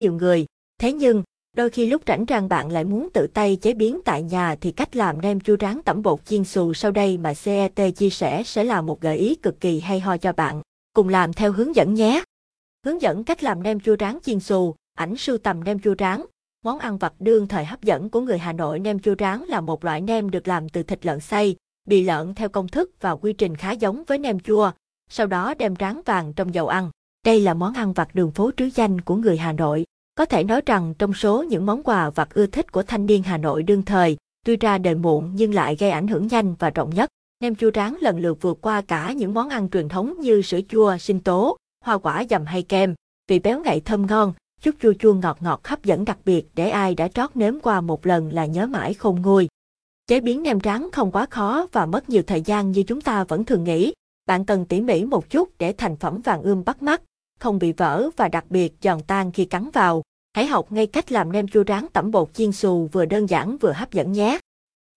nhiều người. Thế nhưng, đôi khi lúc rảnh rang bạn lại muốn tự tay chế biến tại nhà thì cách làm nem chua rán tẩm bột chiên xù sau đây mà CET chia sẻ sẽ là một gợi ý cực kỳ hay ho cho bạn. Cùng làm theo hướng dẫn nhé. Hướng dẫn cách làm nem chua rán chiên xù, ảnh sưu tầm nem chua rán. Món ăn vặt đương thời hấp dẫn của người Hà Nội nem chua rán là một loại nem được làm từ thịt lợn xay, bì lợn theo công thức và quy trình khá giống với nem chua, sau đó đem rán vàng trong dầu ăn. Đây là món ăn vặt đường phố trứ danh của người Hà Nội. Có thể nói rằng trong số những món quà vặt ưa thích của thanh niên Hà Nội đương thời, tuy ra đời muộn nhưng lại gây ảnh hưởng nhanh và rộng nhất. Nem chua rán lần lượt vượt qua cả những món ăn truyền thống như sữa chua, sinh tố, hoa quả dầm hay kem. Vị béo ngậy thơm ngon, chút chua chua ngọt ngọt hấp dẫn đặc biệt để ai đã trót nếm qua một lần là nhớ mãi không nguôi. Chế biến nem rán không quá khó và mất nhiều thời gian như chúng ta vẫn thường nghĩ. Bạn cần tỉ mỉ một chút để thành phẩm vàng ươm bắt mắt, không bị vỡ và đặc biệt giòn tan khi cắn vào. Hãy học ngay cách làm nem chua rán tẩm bột chiên xù vừa đơn giản vừa hấp dẫn nhé.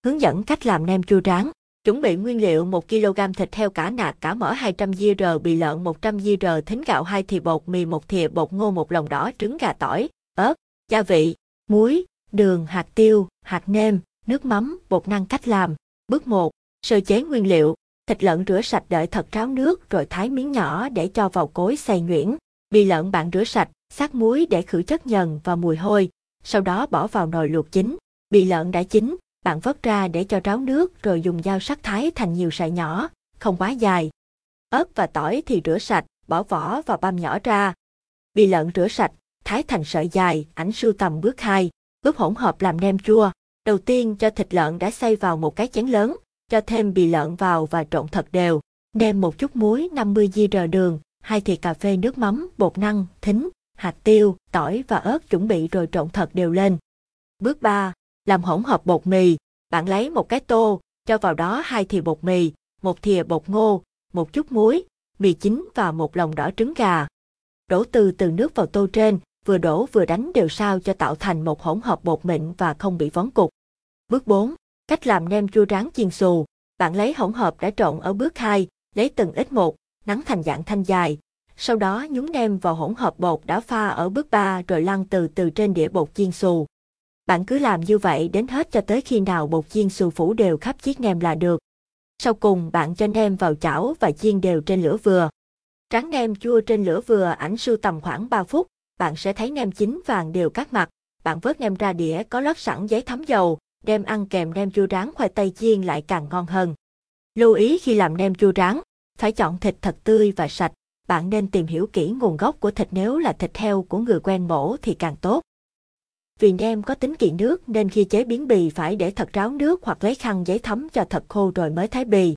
Hướng dẫn cách làm nem chua rán. Chuẩn bị nguyên liệu 1 kg thịt heo cả nạc cả mỡ 200 g bì lợn 100 g thính gạo 2 thìa bột mì 1 thìa bột ngô một lòng đỏ trứng gà tỏi, ớt, gia vị, muối, đường, hạt tiêu, hạt nêm, nước mắm, bột năng cách làm. Bước 1. Sơ chế nguyên liệu. Thịt lợn rửa sạch đợi thật ráo nước rồi thái miếng nhỏ để cho vào cối xay nhuyễn. Bì lợn bạn rửa sạch, sát muối để khử chất nhờn và mùi hôi. Sau đó bỏ vào nồi luộc chín. Bì lợn đã chín, bạn vớt ra để cho ráo nước rồi dùng dao sắc thái thành nhiều sợi nhỏ, không quá dài. Ớt và tỏi thì rửa sạch, bỏ vỏ và băm nhỏ ra. Bì lợn rửa sạch, thái thành sợi dài, ảnh sưu tầm bước 2, ướp hỗn hợp làm nem chua. Đầu tiên cho thịt lợn đã xay vào một cái chén lớn, cho thêm bì lợn vào và trộn thật đều. Đem một chút muối 50 g đường, hai thìa cà phê nước mắm, bột năng, thính, hạt tiêu, tỏi và ớt chuẩn bị rồi trộn thật đều lên. Bước 3. Làm hỗn hợp bột mì. Bạn lấy một cái tô, cho vào đó hai thìa bột mì, một thìa bột ngô, một chút muối, mì chín và một lòng đỏ trứng gà. Đổ từ từ nước vào tô trên, vừa đổ vừa đánh đều sao cho tạo thành một hỗn hợp bột mịn và không bị vón cục. Bước 4. Cách làm nem chua rán chiên xù. Bạn lấy hỗn hợp đã trộn ở bước 2, lấy từng ít một, nắn thành dạng thanh dài. Sau đó nhúng nem vào hỗn hợp bột đã pha ở bước 3 rồi lăn từ từ trên đĩa bột chiên xù. Bạn cứ làm như vậy đến hết cho tới khi nào bột chiên xù phủ đều khắp chiếc nem là được. Sau cùng bạn cho nem vào chảo và chiên đều trên lửa vừa. Tráng nem chua trên lửa vừa ảnh sưu tầm khoảng 3 phút, bạn sẽ thấy nem chín vàng đều các mặt. Bạn vớt nem ra đĩa có lót sẵn giấy thấm dầu, đem ăn kèm nem chua rán khoai tây chiên lại càng ngon hơn. Lưu ý khi làm nem chua rán, phải chọn thịt thật tươi và sạch. Bạn nên tìm hiểu kỹ nguồn gốc của thịt nếu là thịt heo của người quen mổ thì càng tốt. Vì nem có tính kỵ nước nên khi chế biến bì phải để thật ráo nước hoặc lấy khăn giấy thấm cho thật khô rồi mới thái bì.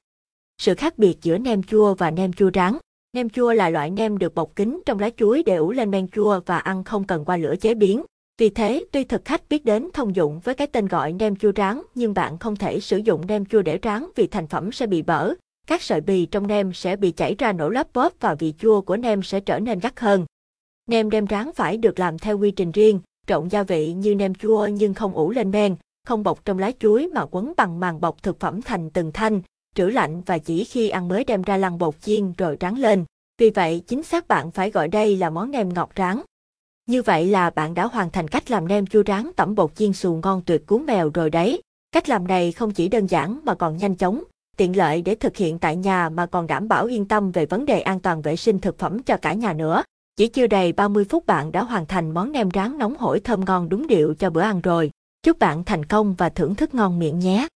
Sự khác biệt giữa nem chua và nem chua rán Nem chua là loại nem được bọc kín trong lá chuối để ủ lên men chua và ăn không cần qua lửa chế biến. Vì thế, tuy thực khách biết đến thông dụng với cái tên gọi nem chua rán, nhưng bạn không thể sử dụng nem chua để rán vì thành phẩm sẽ bị bở. Các sợi bì trong nem sẽ bị chảy ra nổ lấp bóp và vị chua của nem sẽ trở nên gắt hơn. Nem đem rán phải được làm theo quy trình riêng, trộn gia vị như nem chua nhưng không ủ lên men, không bọc trong lá chuối mà quấn bằng màng bọc thực phẩm thành từng thanh, trữ lạnh và chỉ khi ăn mới đem ra lăn bột chiên rồi rán lên. Vì vậy, chính xác bạn phải gọi đây là món nem ngọt rán. Như vậy là bạn đã hoàn thành cách làm nem chua rán tẩm bột chiên xù ngon tuyệt cuốn mèo rồi đấy. Cách làm này không chỉ đơn giản mà còn nhanh chóng, tiện lợi để thực hiện tại nhà mà còn đảm bảo yên tâm về vấn đề an toàn vệ sinh thực phẩm cho cả nhà nữa. Chỉ chưa đầy 30 phút bạn đã hoàn thành món nem rán nóng hổi thơm ngon đúng điệu cho bữa ăn rồi. Chúc bạn thành công và thưởng thức ngon miệng nhé!